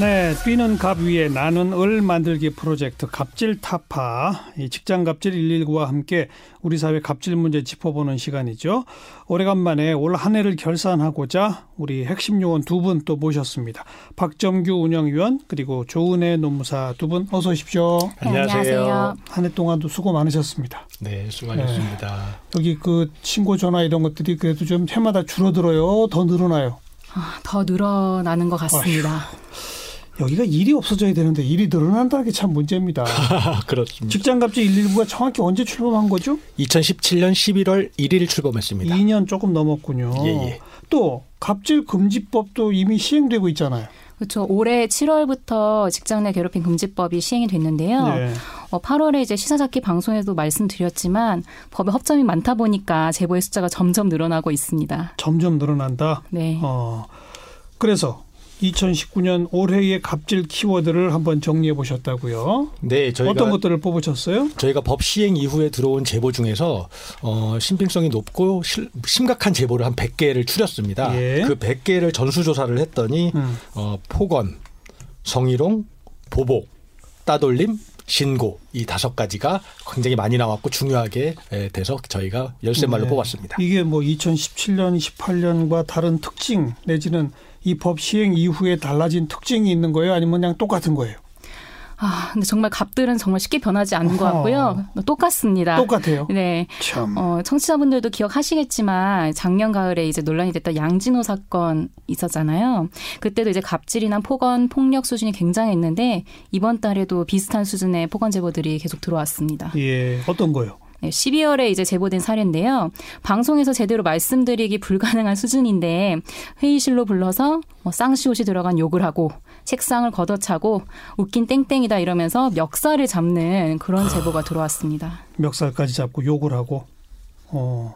네, 뛰는 갑 위에 나는 을 만들기 프로젝트 갑질 타파 이 직장 갑질 119와 함께 우리 사회 갑질 문제 짚어보는 시간이죠. 오래간만에 올 한 해를 결산하고자 우리 핵심 요원 두 분 또 모셨습니다. 박정규 운영위원 그리고 조은혜 노무사 두 분 어서 오십시오. 안녕하세요. 한 해 동안도 수고 많으셨습니다. 네, 수고하셨습니다. 여기 그 신고 전화 이런 것들이 그래도 좀 해마다 줄어들어요. 더 늘어나요. 아, 더 늘어나는 것 같습니다. 여기가 일이 없어져야 되는데 일이 늘어난다는 게 참 문제입니다. 그렇습니다. 직장갑질 119가 정확히 언제 출범한 거죠? 2017년 11월 1일 출범했습니다. 2년 조금 넘었군요. 예, 예. 또 갑질 금지법도 이미 시행되고 있잖아요. 그렇죠. 올해 7월부터 직장 내 괴롭힘 금지법이 시행이 됐는데요. 네. 어, 8월에 이제 시사잡기 방송에도 말씀드렸지만 법에 허점이 많다 보니까 제보의 숫자가 점점 늘어나고 있습니다. 점점 늘어난다. 네. 어. 그래서 2019년 올해의 갑질 키워드를 한번 정리해 보셨다고요. 네, 저희가 어떤 것들을 뽑으셨어요? 저희가 법 시행 이후에 들어온 제보 중에서 어, 신빙성이 높고 실- 심각한 제보를 한 100개를 추렸습니다. 예. 그 100개를 전수 조사를 했더니 음. 어, 폭언, 성희롱, 보복, 따돌림, 신고 이 다섯 가지가 굉장히 많이 나왔고 중요하게 에, 돼서 저희가 열쇠 말로 네. 뽑았습니다. 이게 뭐 2017년, 18년과 다른 특징 내지는 이 법 시행 이후에 달라진 특징이 있는 거예요? 아니면 그냥 똑같은 거예요? 아, 근데 정말 갑들은 정말 쉽게 변하지 않는 것. 같고요. 똑같습니다. 똑같아요. 네. 참. 어, 청취자분들도 기억하시겠지만 작년 가을에 이제 논란이 됐던 양진호 사건 있었잖아요. 그때도 이제 갑질이나 폭언, 폭력 수준이 굉장했는데 이번 달에도 비슷한 수준의 폭언 제보들이 계속 들어왔습니다. 예, 어떤 거요? 네, 12월에 이제 제보된 사례인데요. 방송에서 제대로 말씀드리기 불가능한 수준인데 회의실로 불러서 뭐 쌍시옷이 들어간 욕을 하고 책상을 걷어차고 웃긴 땡땡이다 이러면서 멱살을 잡는 그런 제보가 들어왔습니다. 멱살까지 잡고 욕을 하고 어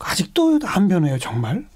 아직도 안 변해요 정말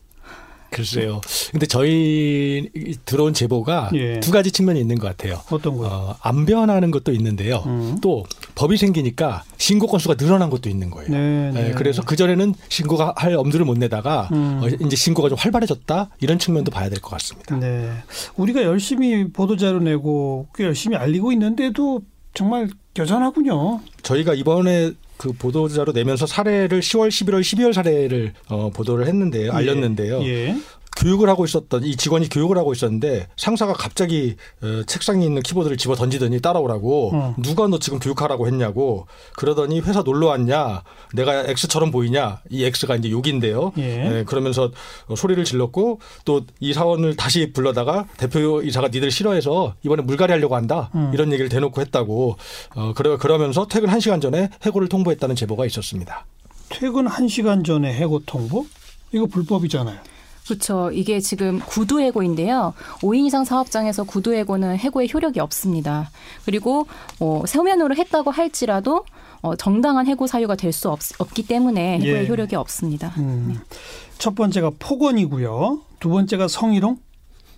글쎄요. 근데 저희 들어온 제보가 예. 두 가지 측면이 있는 것 같아요. 어떤 거요? 어, 안 변하는 것도 있는데요. 음. 또 법이 생기니까 신고 건수가 늘어난 것도 있는 거예요. 네, 예, 네. 그래서 그 전에는 신고가 할 엄두를 못 내다가 음. 어, 이제 신고가 좀 활발해졌다 이런 측면도 봐야 될 것 같습니다. 네 우리가 열심히 보도 자료 내고 꽤 열심히 알리고 있는데도 정말 여전하군요. 저희가 이번에 그 보도자료 내면서 사례를 10월, 11월, 12월 사례를 어, 보도를 했는데요, 알렸는데요. 예. 교육을 하고 있었던 이 직원이 교육을 하고 있었는데 상사가 갑자기 어, 책상에 있는 키보드를 집어 던지더니 따라오라고 어. 누가 너 지금 교육하라고 했냐고 그러더니 회사 놀러 왔냐 내가 X처럼 보이냐 이 X가 이제 욕인데요. 예. 예, 그러면서 어, 소리를 질렀고 또 이 사원을 다시 불러다가 대표 이사가 니들 싫어해서 이번에 물갈이 하려고 한다 음. 이런 얘기를 대놓고 했다고 어, 그러, 그러면서 퇴근 1시간 전에 해고를 통보했다는 제보가 있었습니다. 퇴근 1시간 전에 해고 통보? 이거 불법이잖아요. 그렇죠. 이게 지금 구두해고인데요. 5인 이상 사업장에서 구두해고는 해고의 효력이 없습니다. 그리고 뭐 세면으로 했다고 할지라도 어, 정당한 해고 사유가 될 수 없기 때문에 해고의 예. 효력이 없습니다. 음. 첫 번째가 폭언이고요. 두 번째가 성희롱.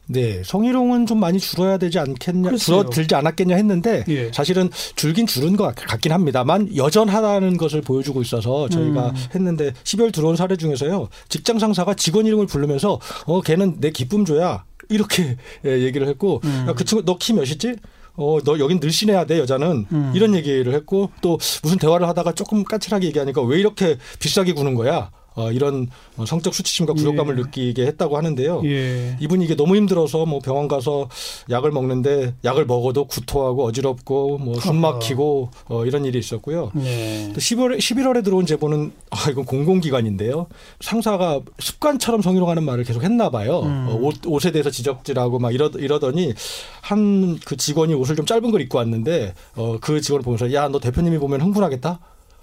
네, 성희롱은 좀 많이 줄어야 되지 않겠냐, 글쎄요. 줄어들지 않았겠냐 했는데 예. 사실은 줄긴 줄은 것 같- 같긴 합니다만 여전하다는 것을 보여주고 있어서 저희가 음. 했는데 12월 들어온 사례 중에서요 직장 상사가 직원 이름을 부르면서 어 걔는 내 기쁨 줘야 이렇게 예, 얘기를 했고 음. 야, 그 친구 너 키 몇이지? 어, 너 여긴 늘씬해야 돼, 여자는. 음. 이런 얘기를 했고, 또 무슨 대화를 하다가 조금 까칠하게 얘기하니까 왜 이렇게 비싸게 구는 거야? 어, 이런 어, 성적 수치심과 굴욕감을 예. 느끼게 했다고 하는데요. 예. 이분이 이게 너무 힘들어서 뭐 병원 가서 약을 먹는데 약을 먹어도 구토하고 어지럽고 뭐 숨 막히고 어, 이런 일이 있었고요. 네. 또 10월 11월에 들어온 제보는 아 이건 공공기관인데요. 상사가 습관처럼 성희롱하는 말을 계속 했나 봐요. 음. 어, 옷, 옷에 대해서 지적질하고 막 이러, 이러더니 한 그 직원이 옷을 좀 짧은 걸 입고 왔는데 어, 그 직원을 보면서 야 너 대표님이 보면 흥분하겠다.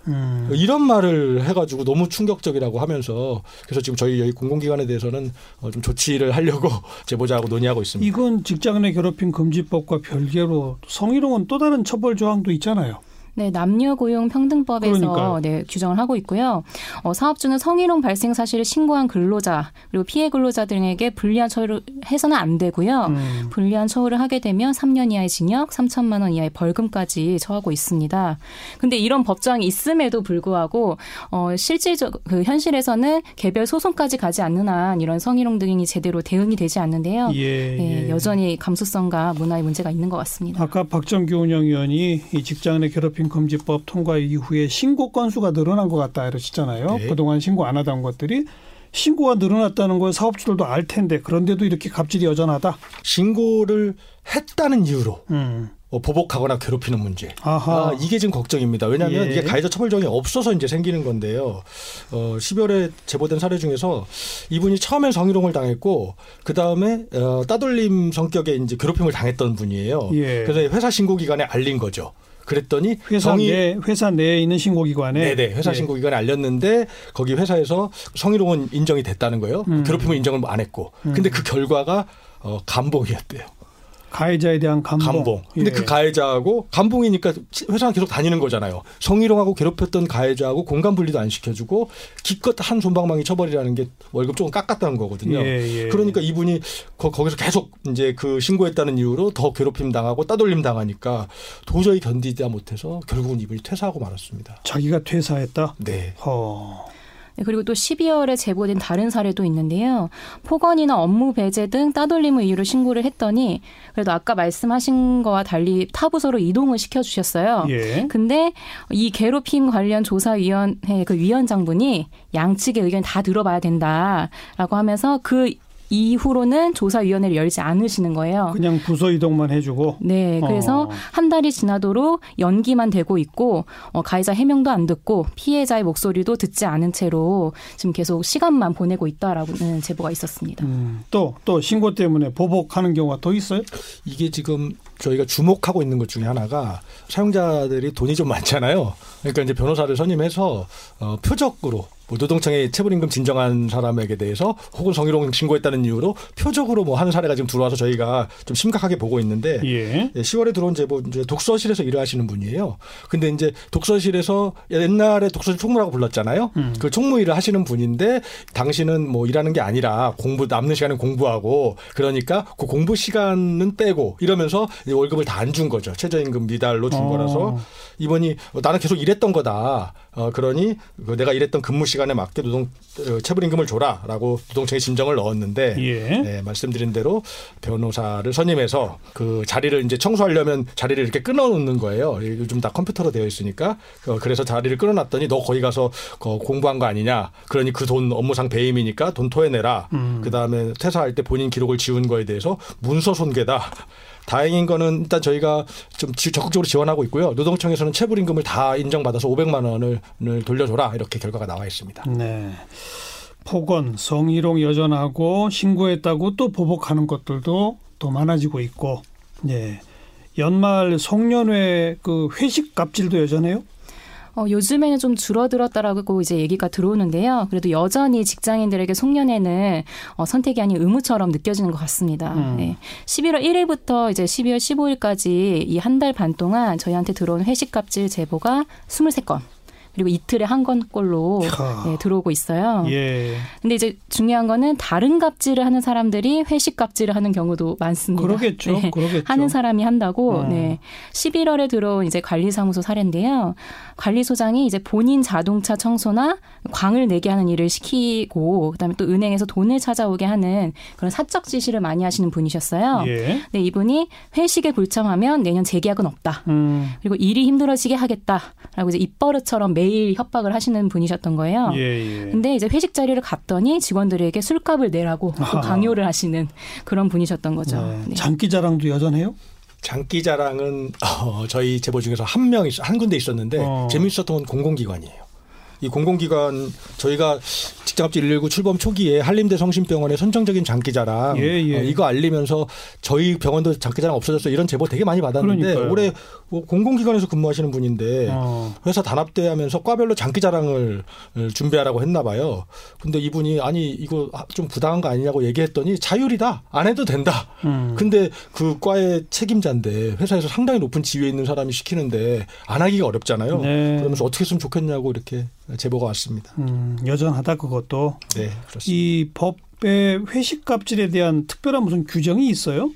음. 이런 말을 해가지고 너무 충격적이라고 하면서 그래서 지금 저희 여기 공공기관에 대해서는 어, 좀 조치를 하려고 제보자하고 논의하고 있습니다. 이건 직장 내 괴롭힘 금지법과 별개로 성희롱은 또 다른 처벌 조항도 있잖아요. 네, 남녀 고용 평등법에서 그러니까요. 네, 규정을 하고 있고요. 어, 사업주는 성희롱 발생 사실을 신고한 근로자 그리고 피해 근로자 등에게 불리한 처우를 해서는 안 되고요. 음. 불리한 처우를 하게 되면 3년 이하의 징역, 3천만 원 이하의 벌금까지 처하고 있습니다. 근데 이런 법정이 있음에도 불구하고 어 실질적 그 현실에서는 개별 소송까지 가지 않는 한 이런 성희롱 등이 제대로 대응이 되지 않는데요. 예, 네, 예. 여전히 감수성과 문화의 문제가 있는 것 같습니다. 아까 박정규 운영위원이 이 직장 내 괴롭힘 금지법 통과 이후에 신고 건수가 늘어난 것 같다 이러시잖아요. 네. 그동안 신고 안 하던 것들이 신고가 늘어났다는 걸 사업주들도 알 텐데 그런데도 이렇게 갑질이 여전하다. 신고를 했다는 이유로 음. 어, 보복하거나 괴롭히는 문제. 아하. 아, 이게 지금 걱정입니다. 왜냐하면 예. 이게 가해자 처벌정이 없어서 이제 생기는 건데요. 어, 10월에 제보된 사례 중에서 이분이 처음엔 성희롱을 당했고 그 다음에 어, 따돌림 성격의 이제 괴롭힘을 당했던 분이에요. 예. 그래서 회사 신고 기관에 알린 거죠. 그랬더니 회사 성희 내 회사 내에 있는 신고기관에 네네 회사 예. 신고기관에 알렸는데 거기 회사에서 성희롱은 인정이 됐다는 거예요. 음. 괴롭힘은 인정을 안 했고, 근데 그 결과가 어, 감봉이었대요. 가해자에 대한 감봉. 감봉. 근데 예. 그 가해자하고 감봉이니까 회사는 계속 다니는 거잖아요. 성희롱하고 괴롭혔던 가해자하고 공간 분리도 안 시켜주고 기껏 한 손방망이 처벌이라는 게 월급 조금 깎았다는 거거든요. 예, 예. 그러니까 이분이 거, 기서 계속 이제 그 신고했다는 이유로 더 괴롭힘 당하고 따돌림 당하니까 도저히 견디다 못해서 결국은 이분이 퇴사하고 말았습니다. 자기가 퇴사했다. 네. 허. 네, 그리고 또 12월에 제보된 다른 사례도 있는데요. 폭언이나 업무 배제 등 따돌림을 이유로 신고를 했더니 그래도 아까 말씀하신 거와 달리 타 부서로 이동을 시켜 주셨어요. 예. 근데 이 괴롭힘 관련 조사위원회 그 위원장분이 양측의 의견 다 들어봐야 된다라고 하면서 그 이후로는 조사위원회를 열지 않으시는 거예요. 그냥 부서 이동만 해주고. 네, 그래서 어. 한 달이 지나도록 연기만 되고 있고 어, 가해자 해명도 안 듣고 피해자의 목소리도 듣지 않은 채로 지금 계속 시간만 보내고 있다라고는 제보가 있었습니다. 음, 또, 또 신고 때문에 보복하는 경우가 또 있어요? 이게 지금 저희가 주목하고 있는 것 중에 하나가 사용자들이 돈이 좀 많잖아요. 그러니까 이제 변호사를 선임해서 어, 표적으로 뭐 노동청에 체불임금 진정한 사람에게 대해서 혹은 성희롱 신고했다는 이유로 표적으로 뭐 하는 사례가 지금 들어와서 저희가 좀 심각하게 보고 있는데 예. 예, 10월에 들어온 제보 이제 독서실에서 일을 하시는 분이에요. 근데 이제 독서실에서 옛날에 독서실 총무라고 불렀잖아요. 음. 그 총무 일을 하시는 분인데 당신은 뭐 일하는 게 아니라 공부 남는 시간은 공부하고 그러니까 그 공부 시간은 빼고 이러면서 이제 월급을 다 안 준 거죠. 최저임금 미달로 준 어. 거라서 이번이 어, 나는 계속 일했던 거다. 어, 그러니 그 내가 일했던 근무 시간에 맞게 노동 어, 체불 임금을 줘라라고 노동청에 진정을 넣었는데 예. 네, 말씀드린 대로 변호사를 선임해서 그 자리를 이제 청소하려면 자리를 이렇게 끊어놓는 거예요. 요즘 다 컴퓨터로 되어 있으니까 어, 그래서 자리를 끊어놨더니 너 거기 가서 거 공부한 거 아니냐. 그러니 그 돈 업무상 배임이니까 돈 토해내라. 음. 그 다음에 퇴사할 때 본인 기록을 지운 거에 대해서 문서 손괴다. 다행인 거는 일단 저희가 좀 지- 적극적으로 지원하고 있고요. 노동청에서는 체불 임금을 다 인정받아서 500만 원을 을 돌려줘라 이렇게 결과가 나와 있습니다. 네. 폭언, 성희롱 여전하고 신고했다고 또 보복하는 것들도 또 많아지고 있고, 예. 연말 송년회 그 회식 갑질도 여전해요? 어, 요즘에는 좀 줄어들었다라고 이제 얘기가 들어오는데요. 그래도 여전히 직장인들에게 송년회는 어, 선택이 아닌 의무처럼 느껴지는 것 같습니다. 음. 네. 11월 1일부터 이제 12월 15일까지 이 한 달 반 동안 저희한테 들어온 회식 갑질 제보가 23건. 그리고 이틀에 한 건꼴로 야. 네, 들어오고 있어요. 예. 근데 이제 중요한 거는 다른 갑질을 하는 사람들이 회식 갑질을 하는 경우도 많습니다. 그러겠죠. 네. 그러겠죠. 하는 사람이 한다고. 어. 네. 11월에 들어온 이제 관리사무소 사례인데요. 관리소장이 이제 본인 자동차 청소나 광을 내게 하는 일을 시키고 그다음에 또 은행에서 돈을 찾아오게 하는 그런 사적 지시를 많이 하시는 분이셨어요. 예. 네, 이분이 회식에 불참하면 내년 재계약은 없다. 음. 그리고 일이 힘들어지게 하겠다라고 이제 입버릇처럼 매일 협박을 하시는 분이셨던 거예요. 예, 예. 근데 이제 회식 자리를 갔더니 직원들에게 술값을 내라고 또 아하. 강요를 하시는 그런 분이셨던 거죠. 네. 네. 장기 자랑도 여전해요? 장기 자랑은 어, 저희 제보 중에서 한 명, 있- 한 군데 있었는데 어. 재미있었던 건 공공기관이에요. 이 공공기관 저희가 직장갑질 119 출범 초기에 한림대 성심병원의 선정적인 장기자랑 예, 예. 어, 이거 알리면서 저희 병원도 장기자랑 없어졌어 이런 제보 되게 많이 받았는데 그러니까요. 올해 뭐 공공기관에서 근무하시는 분인데 어. 회사 단합대회하면서 과별로 장기자랑을 준비하라고 했나 봐요. 근데 이분이 아니 이거 좀 부당한 거 아니냐고 얘기했더니 자율이다 안 해도 된다. 음. 근데 그 과의 책임자인데 회사에서 상당히 높은 지위에 있는 사람이 시키는데 안 하기가 어렵잖아요. 네. 그러면서 어떻게 했으면 좋겠냐고 이렇게 제보가 왔습니다. 음, 여전하다 그것도. 네, 그렇습니다. 이 법의 회식 갑질에 대한 특별한 무슨 규정이 있어요?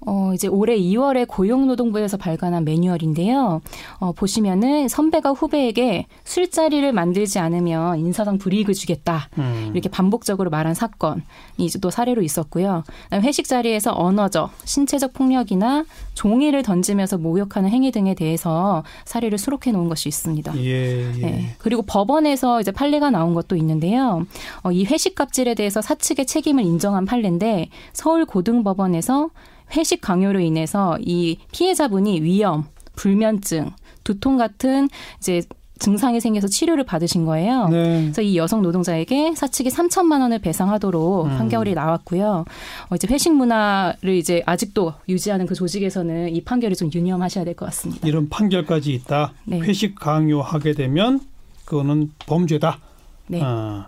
어, 이제 올해 2월에 고용노동부에서 발간한 매뉴얼인데요. 어, 보시면은 선배가 후배에게 술자리를 만들지 않으면 인사상 불이익을 주겠다. 음. 이렇게 반복적으로 말한 사건이 이제 또 사례로 있었고요. 회식 자리에서 언어적, 신체적 폭력이나 종이를 던지면서 모욕하는 행위 등에 대해서 사례를 수록해 놓은 것이 있습니다. 예, 예. 네. 그리고 법원에서 이제 판례가 나온 것도 있는데요. 어, 이 회식 갑질에 대해서 사측의 책임을 인정한 판례인데 서울 고등법원에서 회식 강요로 인해서 이 피해자분이 위염, 불면증, 두통 같은 이제 증상이 생겨서 치료를 받으신 거예요. 네. 그래서 이 여성 노동자에게 사측이 3천만 원을 배상하도록 음. 판결이 나왔고요. 어, 이제 회식 문화를 이제 아직도 유지하는 그 조직에서는 이 판결이 좀 유념하셔야 될 것 같습니다. 이런 판결까지 있다. 네. 회식 강요하게 되면 그거는 범죄다. 네. 아,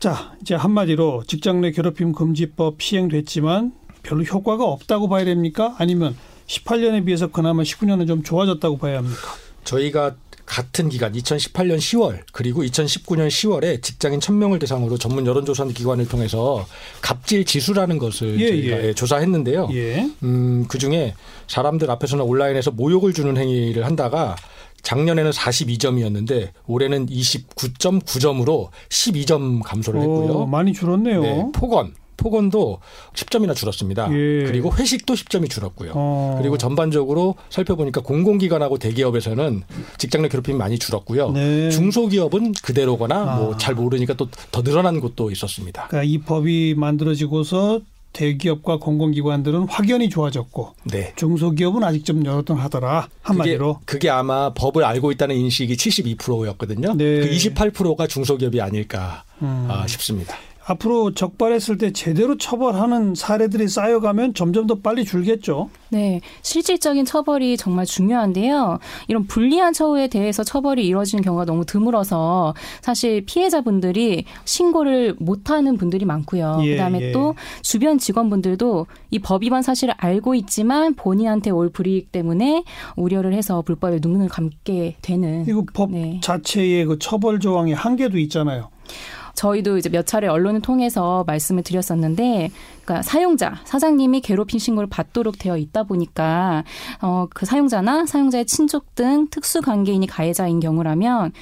자, 이제 한마디로 직장 내 괴롭힘 금지법 시행됐지만 별로 효과가 없다고 봐야 됩니까? 아니면 18년에 비해서 그나마 19년은 좀 좋아졌다고 봐야 합니까? 저희가 같은 기간 2018년 10월 그리고 2019년 10월에 직장인 1000명을 대상으로 전문 여론조사 기관을 통해서 갑질 지수라는 것을 예, 저희가 예. 조사했는데요. 예. 음, 그 중에 사람들 앞에서는 온라인에서 모욕을 주는 행위를 한다가 작년에는 42점이었는데 올해는 29.9점으로 12점 감소를 했고요. 오, 많이 줄었네요. 네, 폭언, 폭언도 10점이나 줄었습니다. 예. 그리고 회식도 10점이 줄었고요. 어. 그리고 전반적으로 살펴보니까 공공기관하고 대기업에서는 직장 내 괴롭힘이 많이 줄었고요. 네. 중소기업은 그대로거나 아. 뭐잘 모르니까 또 더 늘어난 곳도 있었습니다. 그러니까 이 법이 만들어지고서 대기업과 공공기관들은 확연히 좋아졌고 네. 중소기업은 아직 좀 여러던 하더라 한마디로 그게, 그게 아마 법을 알고 있다는 인식이 72%였거든요. 네. 그 28%가 중소기업이 아닐까 음. 아, 싶습니다. 앞으로 적발했을 때 제대로 처벌하는 사례들이 쌓여가면 점점 더 빨리 줄겠죠. 네, 실질적인 처벌이 정말 중요한데요. 이런 불리한 처우에 대해서 처벌이 이루어지는 경우가 너무 드물어서 사실 피해자분들이 신고를 못하는 분들이 많고요. 예, 그다음에 예. 또 주변 직원분들도 이 법 위반 사실을 알고 있지만 본인한테 올 불이익 때문에 우려를 해서 불법에 눈을 감게 되는. 이거 법 네. 자체의 그 처벌 조항의 한계도 있잖아요. 저희도 이제 몇 차례 언론을 통해서 말씀을 드렸었는데, 그러니까 사용자, 사장님이 괴롭힘 신고를 받도록 되어 있다 보니까 어, 그 사용자나 사용자의 친족 등 특수 관계인이 가해자인 경우라면.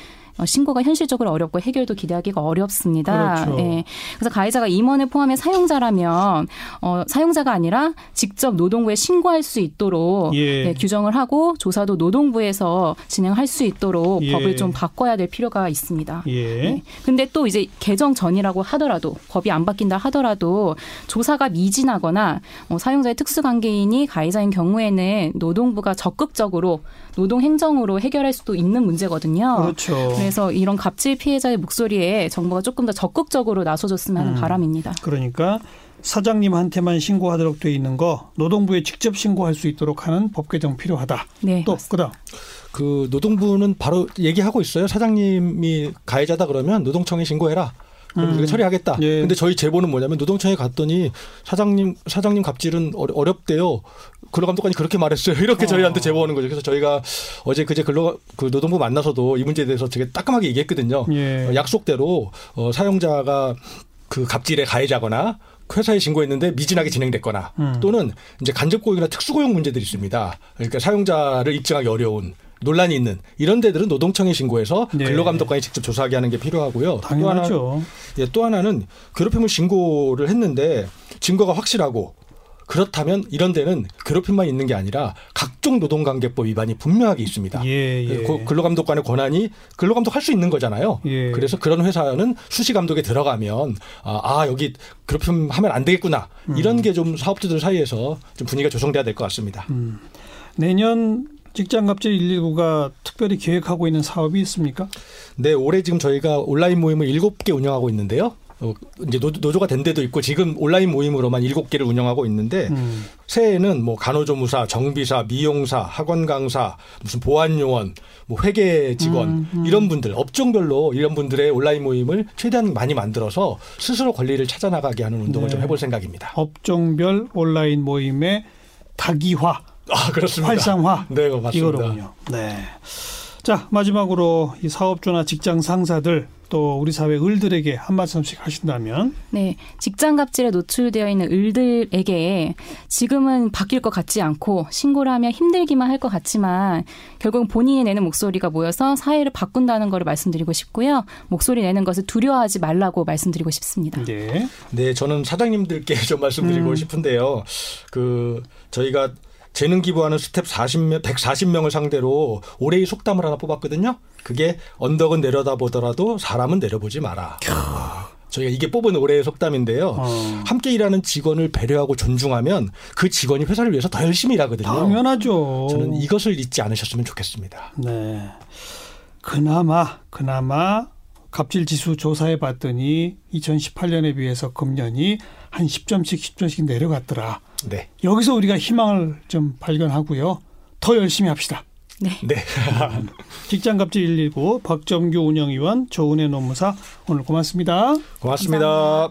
어, 신고가 현실적으로 어렵고 해결도 기대하기가 어렵습니다. 그렇죠. 예. 그래서 가해자가 임원을 포함해 사용자라면 어, 사용자가 아니라 직접 노동부에 신고할 수 있도록 예. 네, 규정을 하고 조사도 노동부에서 진행할 수 있도록 예. 법을 좀 바꿔야 될 필요가 있습니다. 예. 네. 근데 또 이제 개정 전이라고 하더라도 법이 안 바뀐다 하더라도 조사가 미진하거나 어, 사용자의 특수관계인이 가해자인 경우에는 노동부가 적극적으로 노동 행정으로 해결할 수도 있는 문제거든요. 그렇죠. 그래서 이런 갑질 피해자의 목소리에 정부가 조금 더 적극적으로 나서줬으면 하는 음. 바람입니다. 그러니까 사장님한테만 신고하도록 돼 있는 거 노동부에 직접 신고할 수 있도록 하는 법 개정 필요하다. 네. 또 그다음 그 노동부는 바로 얘기하고 있어요. 사장님이 가해자다 그러면 노동청에 신고해라. 음. 우리가 처리하겠다. 예. 근데 저희 제보는 뭐냐면 노동청에 갔더니 사장님 사장님 갑질은 어렵대요. 근로감독관이 그렇게 말했어요. 이렇게 어. 저희한테 제보 오는 거죠. 그래서 저희가 어제 그제 근로 그 노동부 만나서도 이 문제에 대해서 되게 따끔하게 얘기했거든요. 예. 어, 약속대로 어, 사용자가 그 갑질의 가해자거나 회사에 신고했는데 미진하게 진행됐거나 음. 또는 이제 간접고용이나 특수고용 문제들이 있습니다. 그러니까 사용자를 입증하기 어려운 논란이 있는 이런 데들은 노동청에 신고해서 네. 근로감독관이 직접 조사하게 하는 게 필요하고요. 또 하나, 당연하죠. 예, 또 하나는 괴롭힘을 신고를 했는데 증거가 확실하고 그렇다면 이런 데는 괴롭힘만 있는 게 아니라 각종 노동관계법 위반이 분명하게 있습니다. 예, 예. 고- 근로감독관의 권한이 근로감독 할 수 있는 거잖아요. 예. 그래서 그런 회사는 수시감독에 들어가면 아, 아, 여기 괴롭힘 하면 안 되겠구나 음. 이런 게좀 사업주들 사이에서 좀 분위기가 조성돼야 될 것 같습니다. 내년 직장 갑질 119가 특별히 계획하고 있는 사업이 있습니까? 네, 올해 지금 저희가 온라인 모임을 7개 운영하고 있는데요. 어, 이제 노조, 가된 데도 있고 지금 온라인 모임으로만 7개를 운영하고 있는데 음. 새해에는 뭐 간호조무사, 정비사, 미용사, 학원 강사, 무슨 보안 요원, 뭐 회계 직원 음, 이런 분들 업종별로 이런 분들의 온라인 모임을 최대한 많이 만들어서 스스로 권리를 찾아 나가게 하는 운동을 네. 좀 해볼 생각입니다. 업종별 온라인 모임의 다기화, 아 그렇습니다. 활성화 네, 맞습니다. 이거로군요. 네. 자 마지막으로 이 사업주나 직장 상사들 또 우리 사회 을들에게 한 말씀씩 하신다면 네, 직장 갑질에 노출되어 있는 을들에게 지금은 바뀔 것 같지 않고 신고를 하면 힘들기만 할 것 같지만 결국 본인이 내는 목소리가 모여서 사회를 바꾼다는 것을 말씀드리고 싶고요. 목소리 내는 것을 두려워하지 말라고 말씀드리고 싶습니다. 네. 네, 저는 사장님들께 좀 말씀드리고 음. 싶은데요. 그 저희가 재능 기부하는 스텝 40명, 140명을 상대로 올해의 속담을 하나 뽑았거든요. 그게 언덕은 내려다 보더라도 사람은 내려보지 마라. 저희가 이게 뽑은 올해의 속담인데요. 어. 함께 일하는 직원을 배려하고 존중하면 그 직원이 회사를 위해서 더 열심히 일하거든요. 당연하죠. 저는 이것을 잊지 않으셨으면 좋겠습니다. 네. 그나마 그나마 갑질 지수 조사해 봤더니 2018년에 비해서 금년이 한 10점씩 10점씩 내려갔더라. 네. 여기서 우리가 희망을 좀 발견하고요. 더 열심히 합시다. 네. 네. 직장갑질 119 박정규 운영위원 조은혜 노무사 오늘 고맙습니다. 고맙습니다.